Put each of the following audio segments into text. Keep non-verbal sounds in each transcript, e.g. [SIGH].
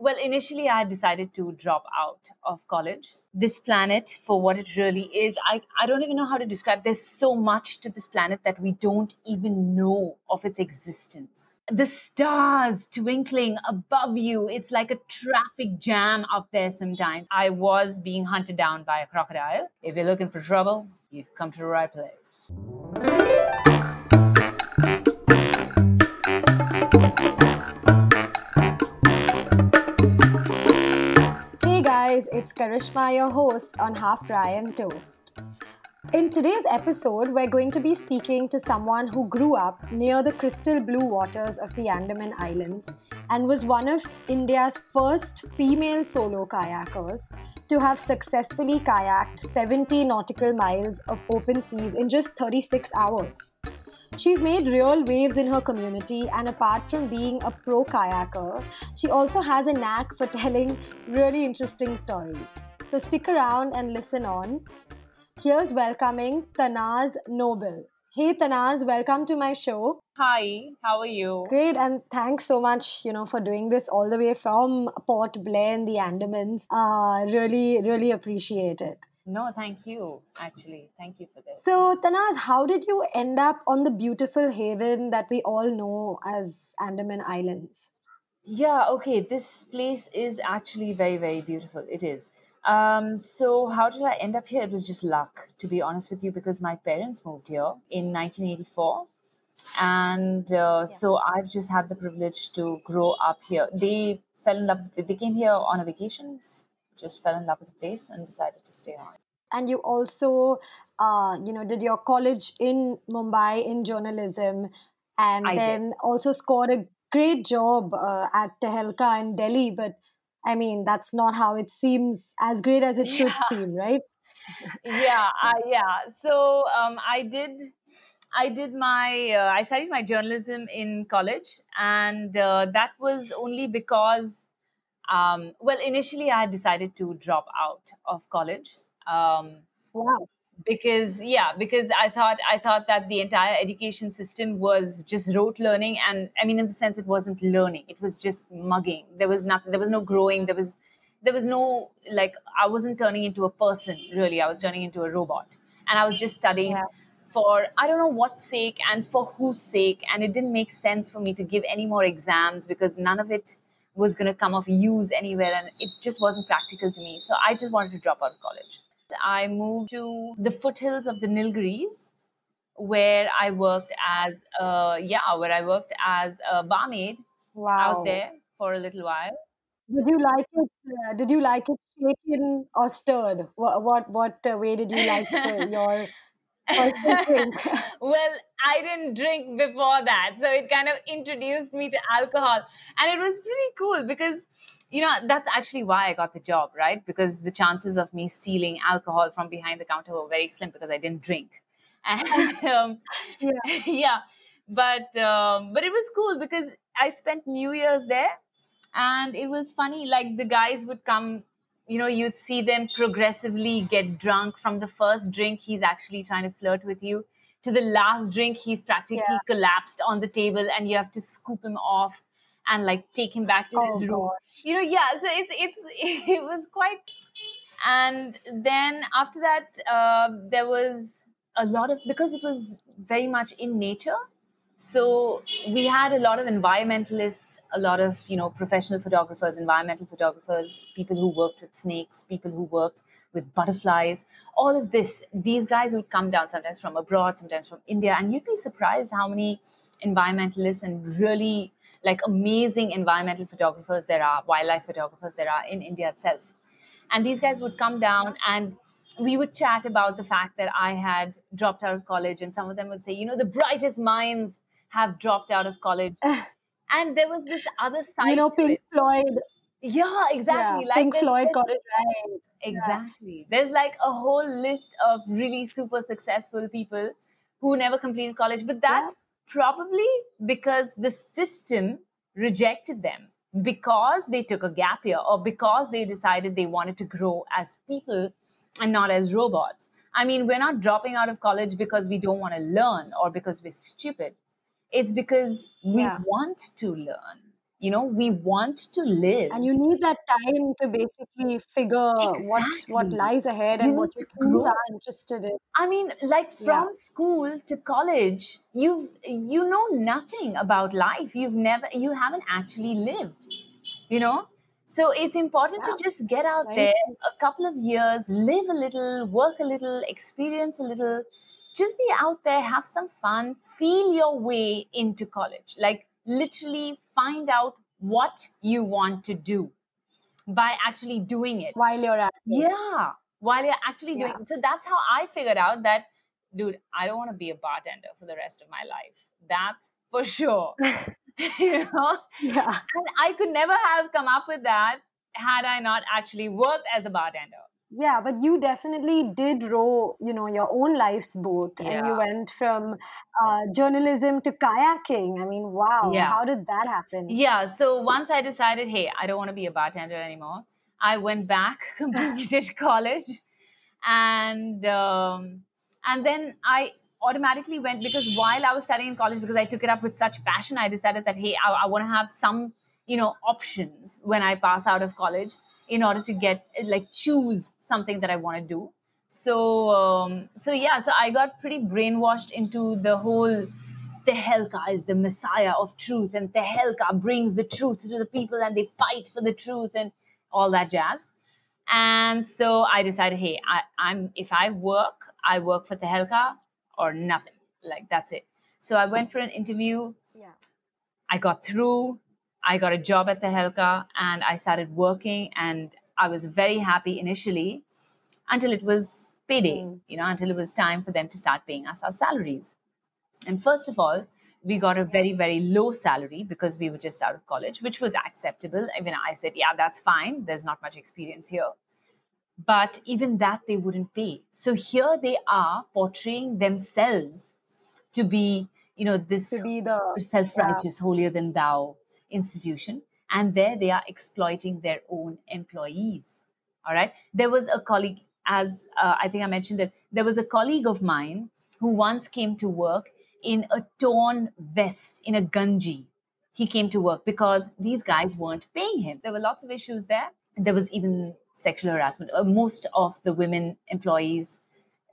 Well, initially, I decided to drop out of college. This planet, for what it really is, I, I don't even know how to describe. There's so much to this planet that we don't even know of its existence. The stars twinkling above you, it's like a traffic jam up there sometimes. I was being hunted down by a crocodile. If you're looking for trouble, you've come to the right place. It's Karishma, your host on Half Rye and Toast. In today's episode, we're going to be speaking to someone who grew up near the crystal blue waters of the Andaman Islands and was one of India's first female solo kayakers to have successfully kayaked 70 nautical miles of open seas in just 36 hours. She's made real waves in her community, and apart from being a pro kayaker, she also has a knack for telling really interesting stories. So stick around and listen on. Here's welcoming Tanaz Noble. Hey Tanaz, welcome to my show. Hi, how are you? Great, and thanks so much, you know, for doing this all the way from Port Blair in the Andamans. Uh, really, really appreciate it. No, thank you. Actually, thank you for this. So, Tanaz, how did you end up on the beautiful haven that we all know as Andaman Islands? Yeah, okay. This place is actually very, very beautiful. It is. Um, so, how did I end up here? It was just luck, to be honest with you, because my parents moved here in 1984. And uh, yeah. so I've just had the privilege to grow up here. They fell in love. They came here on a vacation just fell in love with the place and decided to stay on. And you also, uh, you know, did your college in Mumbai in journalism, and I then did. also scored a great job uh, at Tehelka in Delhi. But I mean, that's not how it seems as great as it should yeah. seem, right? yeah, uh, yeah. So um, I did. I did my. Uh, I studied my journalism in college, and uh, that was only because um, well, initially I decided to drop out of college. Um, wow. Because yeah, because I thought I thought that the entire education system was just rote learning, and I mean, in the sense, it wasn't learning; it was just mugging. There was nothing. There was no growing. There was there was no like I wasn't turning into a person really. I was turning into a robot, and I was just studying. Yeah for I don't know what sake and for whose sake. And it didn't make sense for me to give any more exams because none of it was going to come of use anywhere and it just wasn't practical to me. So i just wanted to drop out of college. I moved to the foothills of the nilgiris where i worked as uh, yeah where i worked as a barmaid wow. out there for a little while. Did you like it uh, did you like it shaken or stirred? What what, what uh, way did you like your [LAUGHS] well, I didn't drink before that. So it kind of introduced me to alcohol. And it was pretty cool because, you know, that's actually why I got the job, right? Because the chances of me stealing alcohol from behind the counter were very slim because I didn't drink. [LAUGHS] And um, yeah. [LAUGHS] yeah. But um, but it was cool because I spent New Year's there and it was funny like the guys would come you know you'd see them progressively get drunk from the first drink he's actually trying to flirt with you to the last drink he's practically yeah. collapsed on the table and you have to scoop him off and like take him back to oh, his room gosh. you know yeah so it's it's [LAUGHS] it was quite and then after that uh, there was a lot of because it was very much in nature so we had a lot of environmentalists a lot of you know professional photographers environmental photographers people who worked with snakes people who worked with butterflies all of this these guys would come down sometimes from abroad sometimes from india and you'd be surprised how many environmentalists and really like amazing environmental photographers there are wildlife photographers there are in india itself. And these guys would come down and we would chat about the fact that i had dropped out of college and some of them would say you know the brightest minds have dropped out of college [LAUGHS] and there was this other side you know pink floyd yeah exactly yeah, like pink floyd got it right exactly yeah. there's like a whole list of really super successful people who never completed college but that's yeah. probably because the system rejected them because they took a gap year or because they decided they wanted to grow as people and not as robots. I mean, we're not dropping out of college because we don't want to learn or because we're stupid it's because we yeah. want to learn you know we want to live and you need that time to basically figure what what lies ahead You and what you to truly grow. are interested in I mean, like from Yeah. school to college, you've you know nothing about life. You've never you haven't actually lived, you know? So it's important to just get out Very there a couple of years, live a little, work a little, experience a little, just be out there, have some fun, feel your way into college. Like literally find out what you want to do by actually doing it. while you're at it. Yeah, while you're actually doing Yeah. so that's how I figured out that, dude, I don't want to be a bartender for the rest of my life. That's for sure. [LAUGHS] [LAUGHS] you know, yeah and I could never have come up with that had I not actually worked as a bartender. Yeah but you definitely did row you know your own life's boat and you went from uh, journalism to kayaking. I mean wow Yeah. how did that happen? Yeah, so once I decided, hey, I don't want to be a bartender anymore, I went back, [LAUGHS] completed [LAUGHS] college, and um, and then I automatically went because while I was studying in college, because I took it up with such passion, I decided that hey, I, I want to have some you know options when I pass out of college in order to get like choose something that I want to do. So um, so yeah, so I got pretty brainwashed into the whole Tehelka is the messiah of truth, and Tehelka brings the truth to the people, and they fight for the truth and all that jazz. And so I decided, hey, I, I'm if I work, I work for Tehelka or nothing. Like that's it. So I went for an interview. yeah I got through. I got a job at Tehelka and I started working. And I was very happy initially, until it was payday. Mm. You know, until it was time for them to start paying us our salaries. And first of all, we got a very, very low salary because we were just out of college, which was acceptable. Even I said, yeah, that's fine. There's not much experience here. But even that they wouldn't pay. So here they are portraying themselves to be, you know, this be the self-righteous, holier than thou institution. And there they are exploiting their own employees. All right. There was a colleague, as uh, I think I mentioned it, there was a colleague of mine who once came to work in a torn vest, in a gunji. He came to work because these guys weren't paying him. There were lots of issues there. There was even sexual harassment. Uh, most of the women employees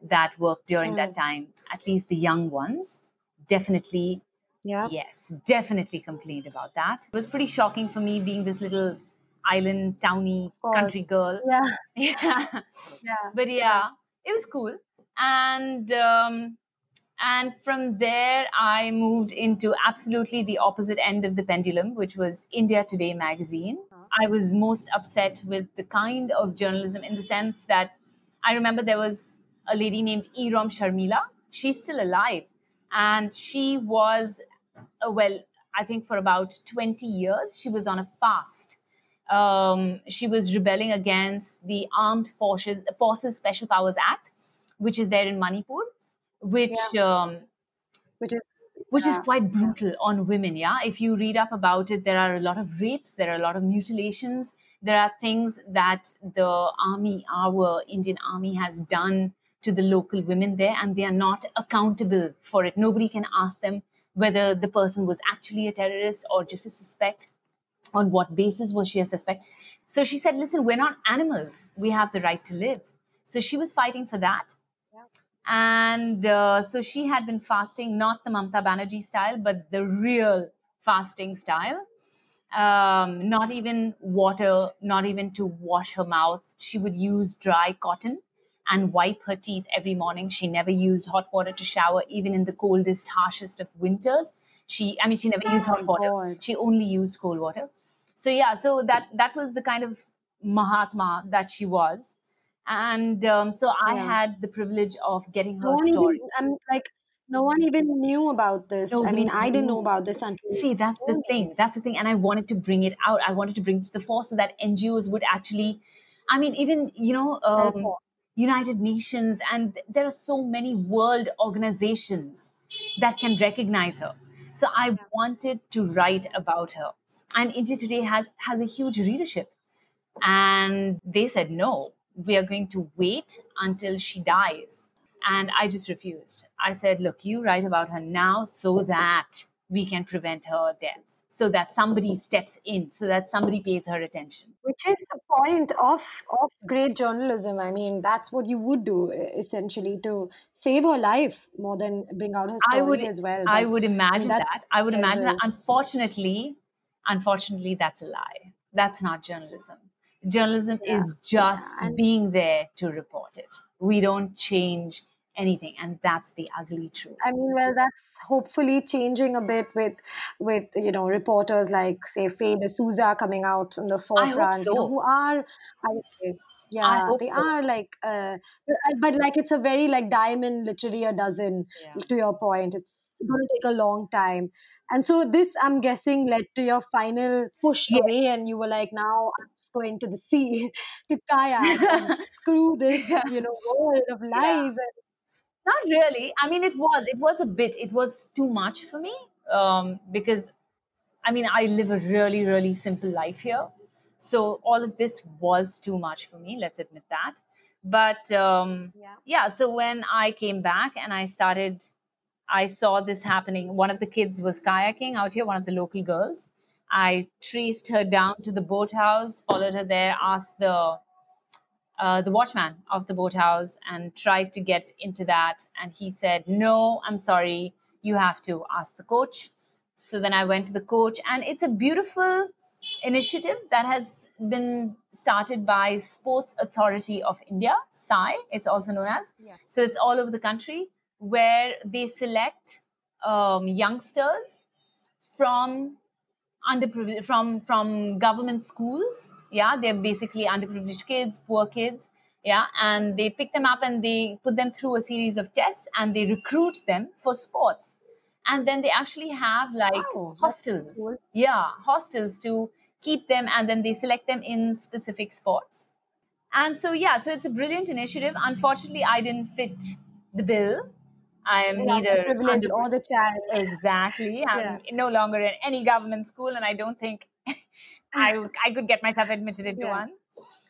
that worked during that time, at least the young ones, definitely yeah Yes, definitely complained about that. It was pretty shocking for me being this little island towny country girl. yeah [LAUGHS] Yeah. yeah But yeah, it was cool. And um and from there I moved into absolutely the opposite end of the pendulum, which was India Today magazine. I was most upset with the kind of journalism in the sense that I remember there was a lady named Irom Sharmila. She's still alive. And she was, uh, well, I think for about 20 years, she was on a fast. Um, she was rebelling against the Armed Forces, Forces Special Powers Act, which is there in Manipur, which um, which is which is quite brutal on women yeah? If you read up about it there are a lot of rapes there are a lot of mutilations there are things that the army our indian army has done to the local women there and they are not accountable for it. Nobody can ask them whether the person was actually a terrorist or just a suspect on what basis was she a suspect. So she said listen we're not animals. We have the right to live. So she was fighting for that. And uh, so she had been fasting not the Mamta Banerjee style, but the real fasting style. Um, not even water, not even to wash her mouth. She would use dry cotton and wipe her teeth every morning. She never used hot water to shower, even in the coldest, harshest of winters. She, I mean, she never used hot my water. God. She only used cold water. So yeah, so that that was the kind of Mahatma that she was, and um, so I Yeah. had the privilege of getting her one story. even i'm like no one even knew about this i Nobody mean i didn't know about this until See, that's the thing. That's the thing. And I wanted to bring it out. I wanted to bring it to the fore so that NGOs would actually, I mean, even, you know, um. United Nations, and th- there are so many world organizations that can recognize her. So I wanted to write about her. And India Today has, has a huge readership. And they said, no, we are going to wait until she dies. And I just refused. I said, look, you write about her now so that we can prevent her death. So that somebody steps in so that somebody pays her attention. Which is the point of of great journalism. I mean that's what you would do essentially to save her life more than bring out her story I would, as well. I But would imagine that that. I would imagine that. unfortunately unfortunately that's a lie. That's not journalism. Journalism Yeah, is just and- being there to report it. We don't change anything and that's the ugly truth I mean, well, that's hopefully changing a bit with, with you know, reporters like say Faye D'Souza coming out in the forefront, you know, so. who are, I yeah, hope they so. are like, uh, but like it's a very like diamond, literally a dozen. Yeah. To your point, it's going to take a long time, and so this, I'm guessing, led to your final push away, and you were like, now I'm just going to the sea [LAUGHS] to kayak and [LAUGHS] screw this, you know, world of lies and Not really. I mean, it was. It was a bit. It was too much for me um, because, I mean, I live a really, really simple life here. So all of this was too much for me. Let's admit that. But um, yeah. yeah, so when I came back and I started, I saw this happening. One of the kids was kayaking out here, one of the local girls. I traced her down to the boathouse, followed her there, asked the uh, the watchman of the boathouse and tried to get into that. And he said, No, I'm sorry, you have to ask the coach. So then I went to the coach, and it's a beautiful initiative that has been started by Sports Authority of India, SAI, it's also known as. Yeah. So it's all over the country where they select um, youngsters from underprivileged from from government schools yeah they're basically underprivileged kids poor kids yeah and they pick them up and they put them through a series of tests and they recruit them for sports. And then they actually have like Wow, hostels. cool. yeah hostels to keep them and then they select them in specific sports. And so yeah so it's a brilliant initiative. Unfortunately i didn't fit the bill. I am Yeah, neither the privilege under- or the child. Exactly. I'm no longer in any government school, and I don't think I [LAUGHS] I could get myself admitted into Yeah. one.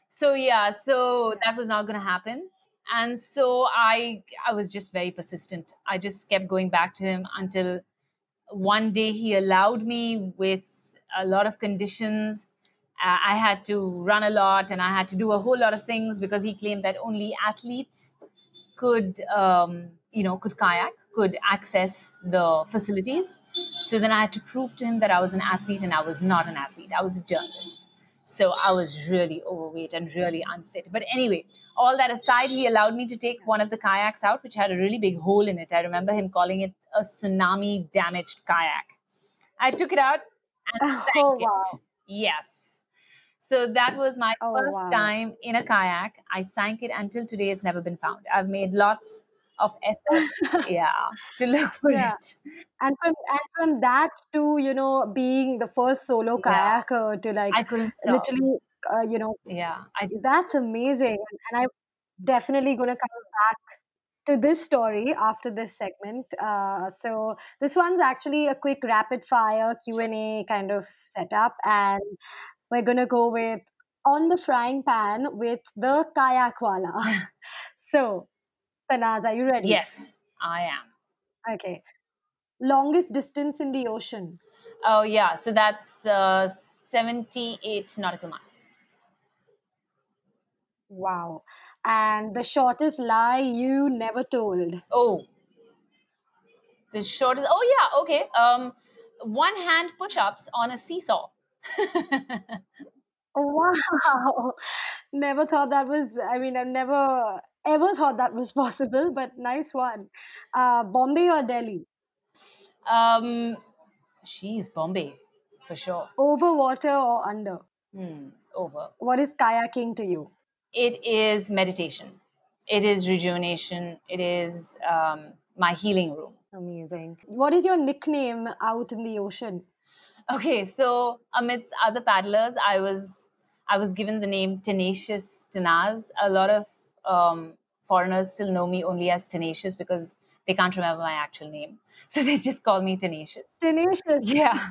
So yeah, so that was not going to happen, and so I I was just very persistent. I just kept going back to him until one day he allowed me with a lot of conditions. Uh, I had to run a lot, and I had to do a whole lot of things because he claimed that only athletes could um, you know could kayak could access the facilities so then i had to prove to him that i was an athlete and i was not an athlete i was a journalist so i was really overweight and really unfit but anyway all that aside he allowed me to take one of the kayaks out which had a really big hole in it i remember him calling it a tsunami damaged kayak i took it out and [LAUGHS] Oh, sank wow. it yes so that was my Oh, first wow. time in a kayak. I sank it until today. It's never been found. I've made lots of effort, [LAUGHS] yeah, to look for Yeah. it. And from and from that to you know being the first solo Yeah. kayaker to like I couldn't stop. literally uh, you know Yeah, I that's amazing. And I'm definitely gonna come back to this story after this segment. Uh, so this one's actually a quick rapid fire Q and A kind of setup, and we're gonna go with on the frying pan with the kayak wala. [LAUGHS] so, Tanaz, are you ready? yes, I am. Okay. Longest distance in the ocean. Oh yeah, so that's uh, seventy-eight nautical miles. Wow. And the shortest lie you never told. Oh, the shortest. Oh yeah, okay. Um, one hand push-ups on a seesaw. [LAUGHS] Wow. [LAUGHS] Never thought that was, I mean, I've never ever thought that was [LAUGHS] possible, but nice one. Uh, Bombay or Delhi? um, she's Bombay for sure. Over water or under? Hmm, over. What is kayaking to you? it is meditation it is rejuvenation it is um, my healing room Amazing. What is your nickname out in the ocean? okay so amidst other paddlers i was i was given the name tenacious Tanaz a lot of um, foreigners still know me only as tenacious because they can't remember my actual name [LAUGHS] so they just call me tenacious Tenacious. yeah [LAUGHS]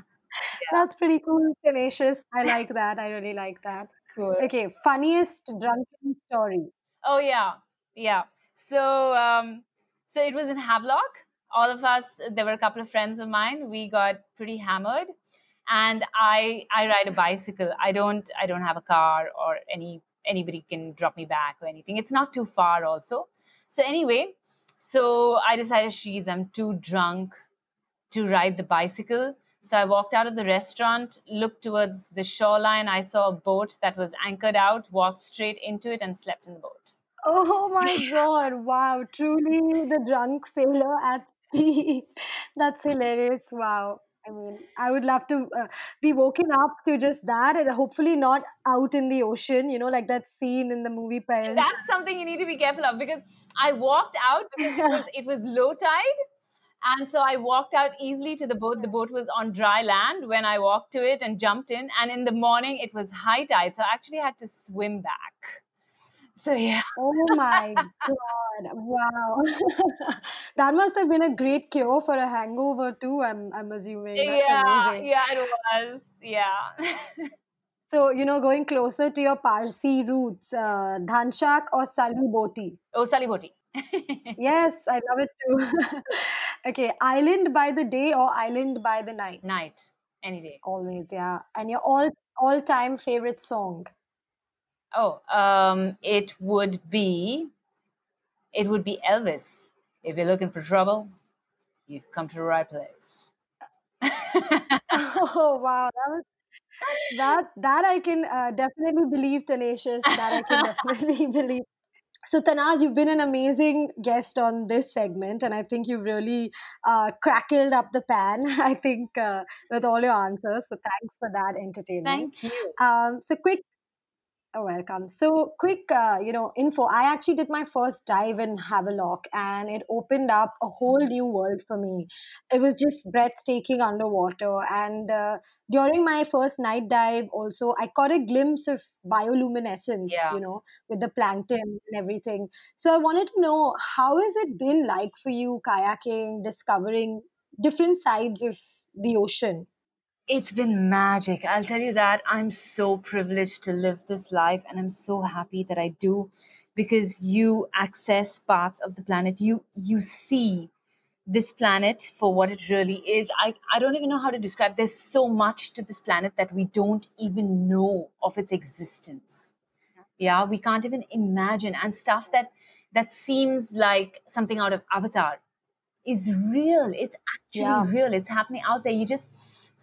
That's pretty cool. Tenacious. I like that. I really like that. cool Okay. Funniest drunken story. Oh yeah, yeah. So um, so it was in Havelock all of us, there were a couple of friends of mine. We got pretty hammered, and I I ride a bicycle. I don't I don't have a car or any anybody can drop me back or anything. It's not too far also. So anyway, so I decided, she's I'm too drunk to ride the bicycle. So I walked out of the restaurant, looked towards the shoreline. I saw a boat that was anchored out, walked straight into it, and slept in the boat. Oh my God. Wow. Truly the drunk sailor at sea. [LAUGHS] That's hilarious. Wow. I mean, I would love to uh, be woken up to just that and hopefully not out in the ocean, you know, like that scene in the movie Pairs. That's something you need to be careful of because I walked out because it was, [LAUGHS] it was low tide. And so I walked out easily to the boat. The boat was on dry land when I walked to it and jumped in. And in the morning, it was high tide. So I actually had to swim back. So yeah. Oh my God. Wow. [LAUGHS] that must have been a great cure for a hangover too, I'm I'm assuming. That's Yeah, amazing. yeah, it was. Yeah. [LAUGHS] So, you know, going closer to your Parsi roots, uh, Dhanshak or Sali Boti? oh, Saliboti. [LAUGHS] Yes, I love it too. Okay, island by the day or island by the night? Night, any day. Always, yeah. And your all all time favorite song? Oh, um, it would be it would be Elvis. If you're looking for trouble, you've come to the right place. [LAUGHS] Oh wow, that was that that I can uh, definitely believe, Tenacious. That I can [LAUGHS] definitely [LAUGHS] believe. So, Tanaz, you've been an amazing guest on this segment, and I think you've really uh, crackled up the pan. I think uh, with all your answers. So, thanks for that entertainment. Thank you. Um, so, quick welcome. So, quick, uh, you know, info. I actually did my first dive in Havelock, and it opened up a whole new world for me. It was just breathtaking underwater, and uh, during my first night dive, also I caught a glimpse of bioluminescence. Yeah. You know, with the plankton and everything. So, I wanted to know how has it been like for you kayaking, discovering different sides of the ocean? It's been magic. I'll tell you that. I'm so privileged to live this life and I'm so happy that I do because you access parts of the planet. You you see this planet for what it really is. I, I don't even know how to describe. There's so much to this planet that we don't even know of its existence. Yeah, we can't even imagine. And stuff that that seems like something out of Avatar is real. It's Yeah. actually real. It's happening out there. You just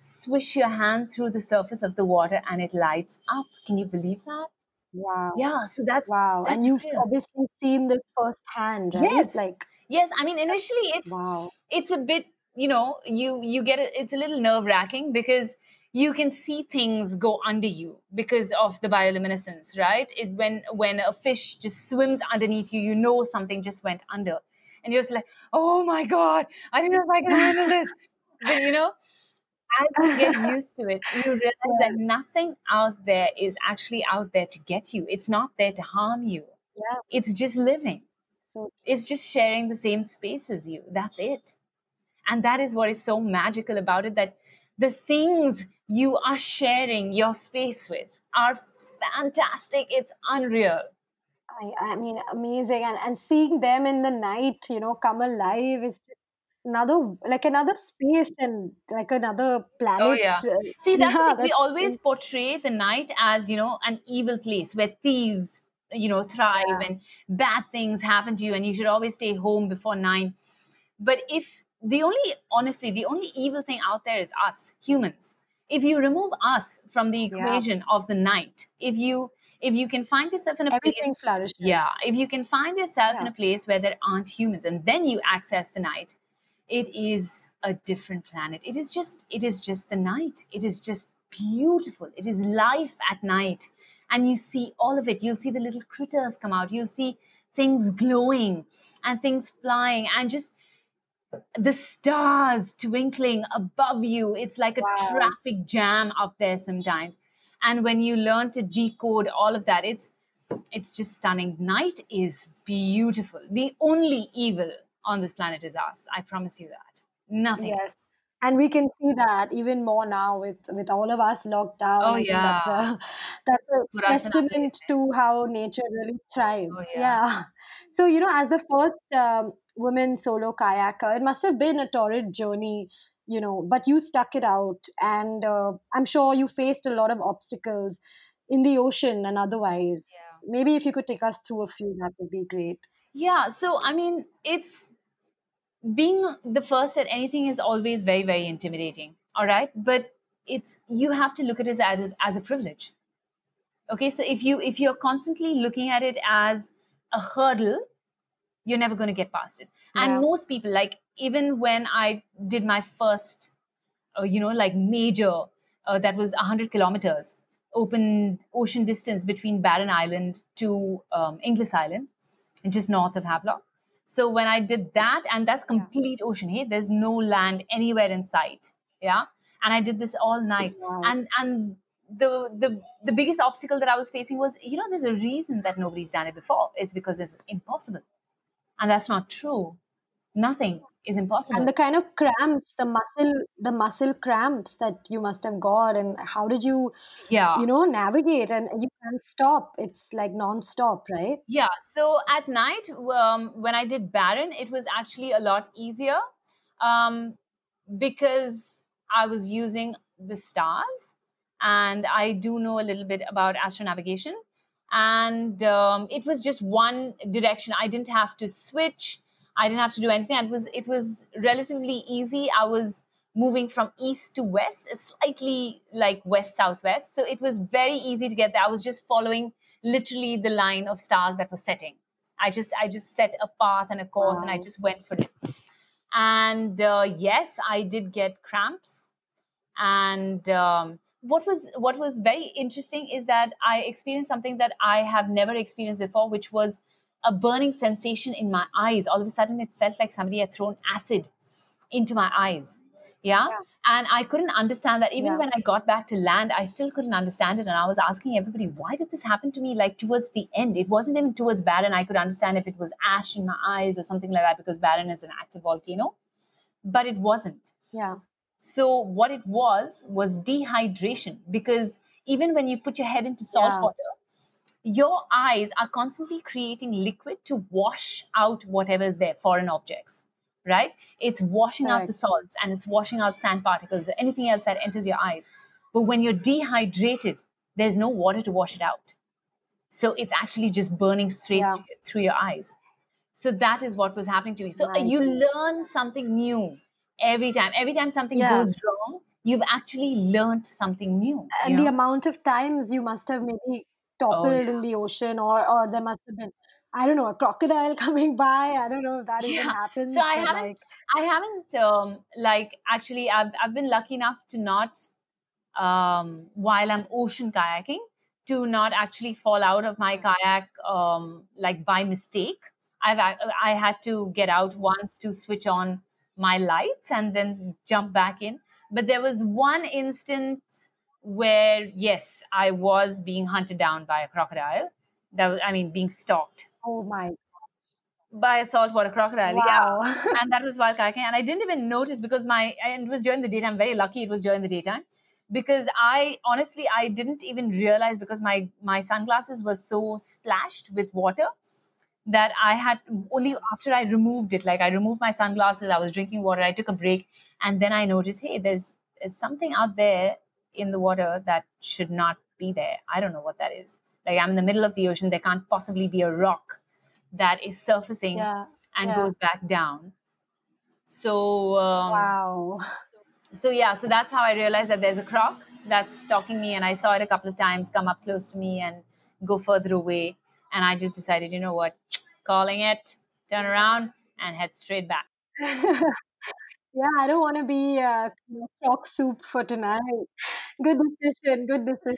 swish your hand through the surface of the water and it lights up. Can you believe that? Wow. Yeah, so that's Wow. And you've real. obviously seen this firsthand, right? Yes. Like, Yes, I mean initially it's wow. it's a bit you know you you get it it's a little nerve wracking because you can see things go under you because of the bioluminescence right it when when a fish just swims underneath you you know something just went under and you're just like oh my god i don't know if i can handle this [LAUGHS] but you know as [LAUGHS] you get used to it you realize that nothing out there is actually out there to get you it's not there to harm you Yeah. it's just living. So it's just sharing the same space as you that's it. And that is what is so magical about it that the things you are sharing your space with are fantastic it's unreal. I, I mean, amazing, and and seeing them in the night, you know, come alive is just another like another space and like another planet. Oh, yeah. uh, see that's yeah, we always portray the night as you know an evil place where thieves you know thrive Yeah. and bad things happen to you and you should always stay home before nine but if the only honestly the only evil thing out there is us humans if you remove us from the Yeah. equation of the night if you if you can find yourself in a everything place flourishes. yeah if you can find yourself in a place where there aren't humans and then you access the night it is a different planet. It is just it is just the night. It is just beautiful. It is life at night. And you see all of it. You'll see the little critters come out. You'll see things glowing and things flying and just the stars twinkling above you. It's like a Wow. traffic jam up there sometimes. And when you learn to decode all of that it's it's just stunning. Night is beautiful. The only evil on this planet is us i promise you that nothing Yes. And we can see that even more now with with all of us locked down. Oh, think that's a [LAUGHS] that's a Put us in our testament to how nature really thrives. Oh, yeah. yeah. [LAUGHS] So you know, as the first um, women solo kayaker. It must have been a torrid journey, you know, but you stuck it out. And uh, I'm sure you faced a lot of obstacles in the ocean and otherwise. Yeah. Maybe if you could take us through a few, that would be great. Yeah. So, I mean, it's being the first at anything is always very, very intimidating. All right. But it's, you have to look at it as a, as a privilege. Okay. So if you, if you're constantly looking at it as a hurdle, you're never going to get past it. And most people, like, even when I did my first, uh, you know, like major, uh, that was 100 kilometers, open ocean distance between Barren Island to um, Inglis Island, just north of Havelock. So when I did that, and that's Yeah. complete ocean, hey, there's no land anywhere in sight. Yeah. And I did this all night. Wow. And and the the the biggest obstacle that I was facing was, you know, there's a reason that nobody's done it before. It's because it's impossible. And that's not true. Nothing is impossible. and the kind of cramps the muscle the muscle cramps that you must have got and how did you yeah. you know navigate and you can't stop it's like non-stop right Yeah. So at night, um, when I did Barren, it was actually a lot easier um, because I was using the stars, and I do know a little bit about astronavigation. And um, it was just one direction. I didn't have to switch. I didn't have to do anything. It was it was relatively easy. I was moving from east to west, slightly like west southwest. So it was very easy to get there. I was just following literally the line of stars that were setting. I just I just set a path and a course, and I just went for it. And uh, yes, I did get cramps. And um, what was what was very interesting is that I experienced something that I have never experienced before, which was a burning sensation in my eyes. All of a sudden, it felt like somebody had thrown acid into my eyes. Yeah. Yeah. And I couldn't understand that. Even Yeah. when I got back to land, I still couldn't understand it. And I was asking everybody, why did this happen to me? Like towards the end, it wasn't even towards Barren. I could understand if it was ash in my eyes or something like that because Barren is an active volcano, but it wasn't. yeah So what it was was dehydration because even when you put your head into salt Yeah. water, your eyes are constantly creating liquid to wash out whatever is there, foreign objects, right? It's washing out the salts and it's washing out sand particles or anything else that enters your eyes. But when you're dehydrated, there's no water to wash it out. So it's actually just burning straight Yeah. through your eyes. So that is what was happening to me. So Right. you learn something new every time. Every time something Yeah. goes wrong, you've actually learned something new. and the know? amount of times you must have maybe toppled yeah. in the ocean or or there must have been i don't know a crocodile [LAUGHS] coming by i don't know if that even Yeah. happens So I haven't, like I haven't, um, like actually, I've I've been lucky enough to not, um, while I'm ocean kayaking, to not actually fall out of my kayak, um, like by mistake. I've I had to get out once to switch on my lights and then jump back in. But there was one instance where yes, I was being hunted down by a crocodile. That was, I mean, being stalked. Oh my by a saltwater crocodile. Yeah. Wow. [LAUGHS] And that was while kayaking and i didn't even notice because my and it was during the daytime. Very lucky it was during the daytime. Because i honestly i didn't even realize because my my sunglasses were so splashed with water that i had only after i removed it like i removed my sunglasses i was drinking water i took a break and then i noticed hey there's, there's something out there in the water that should not be there. I don't know what that is. Like i'm in the middle of the ocean. There can't possibly be a rock that is surfacing yeah and yeah. goes back down. So um, wow. so yeah, so that's how I realized that there's a croc that's stalking me, and I saw it a couple of times come up close to me and go further away, and I just decided, you know what, calling it, turn around and head straight back. [LAUGHS] yeah i don't want to be uh, croc soup for tonight. Good decision good decision.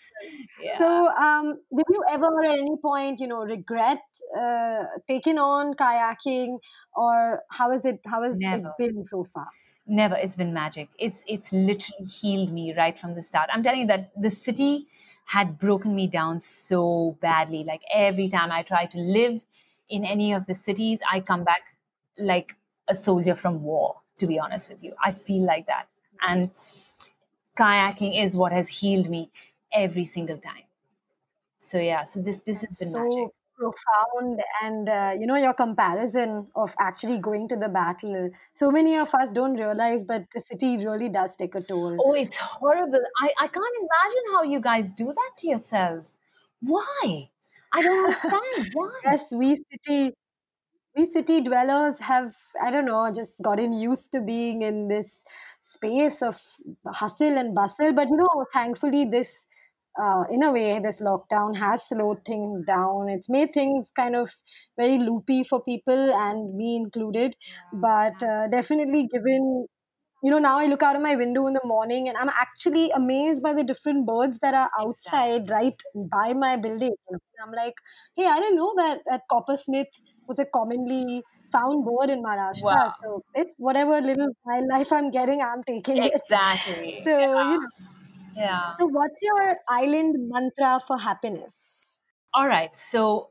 Yeah. So, um, did you ever at any point, you know, regret uh, taking on kayaking, or how has it how has it been so far? never. It's been magic. It's it's literally healed me right from the start. I'm telling you that the city had broken me down so badly. Like every time i try to live in any of the cities i come back like a soldier from war to be honest with you. I feel like that. And kayaking is what has healed me every single time. So yeah so this this has been So magic. profound. And uh, you know your comparison of actually going to the battle so many of us don't realize but the city really does take a toll. Oh it's horrible. I, I can't imagine how you guys do that to yourselves. Why? I don't [LAUGHS] understand. Why? Yes we city we city dwellers have i don't know just gotten used to being in this space of hustle and bustle but you know thankfully this uh, in a way, this lockdown has slowed things down. It's made things kind of very loopy for people, and me included. But uh, definitely, given you know, now I look out of my window in the morning, and I'm actually amazed by the different birds that are outside, exactly. right by my building. and I'm like, hey, I didn't know that that coppersmith was a commonly found bird in Maharashtra. Wow. So it's whatever little wildlife I'm getting, I'm taking it. exactly. it. [LAUGHS] So yeah. you know yeah. So, what's your island mantra for happiness? All right. So,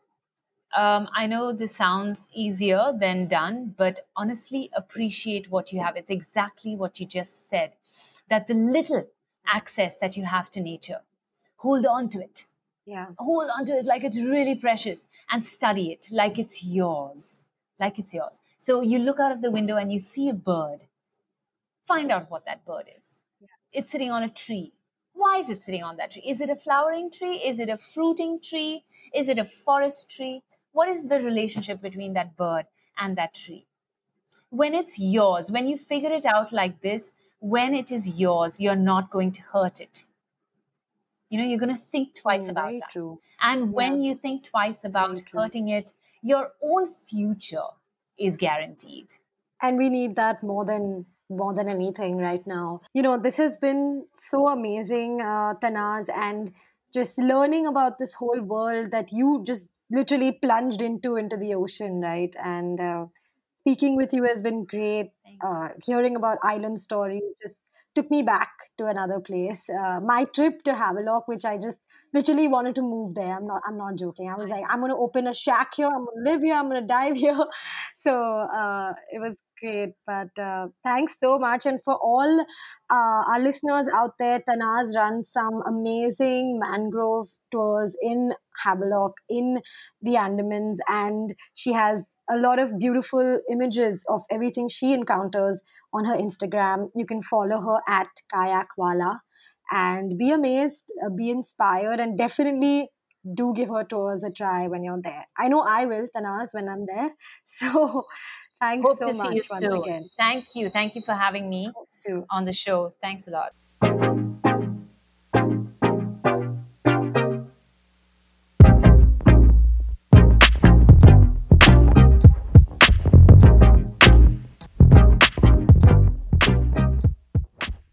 um, I know this sounds easier than done, but honestly, appreciate what you have. It's exactly what you just said that the little access that you have to nature, hold on to it. Yeah. Hold on to it like it's really precious and study it like it's yours. Like it's yours. So, you look out of the window and you see a bird. Find out what that bird is. Yeah. It's sitting on a tree why is it sitting on that tree? Is it a flowering tree? Is it a fruiting tree? Is it a forest tree? What is the relationship between that bird and that tree? When it's yours, when you figure it out like this, when it is yours, you're not going to hurt it. You know, you're going to think twice mm, about that. True. And when you think twice about hurting it, your own future is guaranteed. And we need that more than more than anything right now. You know, this has been so amazing, uh, Tanaz, and just learning about this whole world that you just literally plunged into into the ocean, right? And uh, speaking with you has been great. Uh, hearing about island stories just took me back to another place. Uh, my trip to Havelock, which I just literally wanted to move there. I'm not. I'm not joking. I was like, I'm gonna open a shack here. I'm gonna live here. I'm gonna dive [LAUGHS] here. So uh, it was great. But uh, thanks so much. And for all uh, our listeners out there, Tanaz runs some amazing mangrove tours in Havelock, in the Andamans, and she has a lot of beautiful images of everything she encounters on her Instagram. You can follow her at Kayakwala and be amazed, uh, be inspired, and definitely do give her tours a try when you're there. I know I will, Tanaz, when I'm there. [LAUGHS] So Thanks Hope so to see you soon. Again. Thank you. Thank you for having me on the show. Thanks a lot.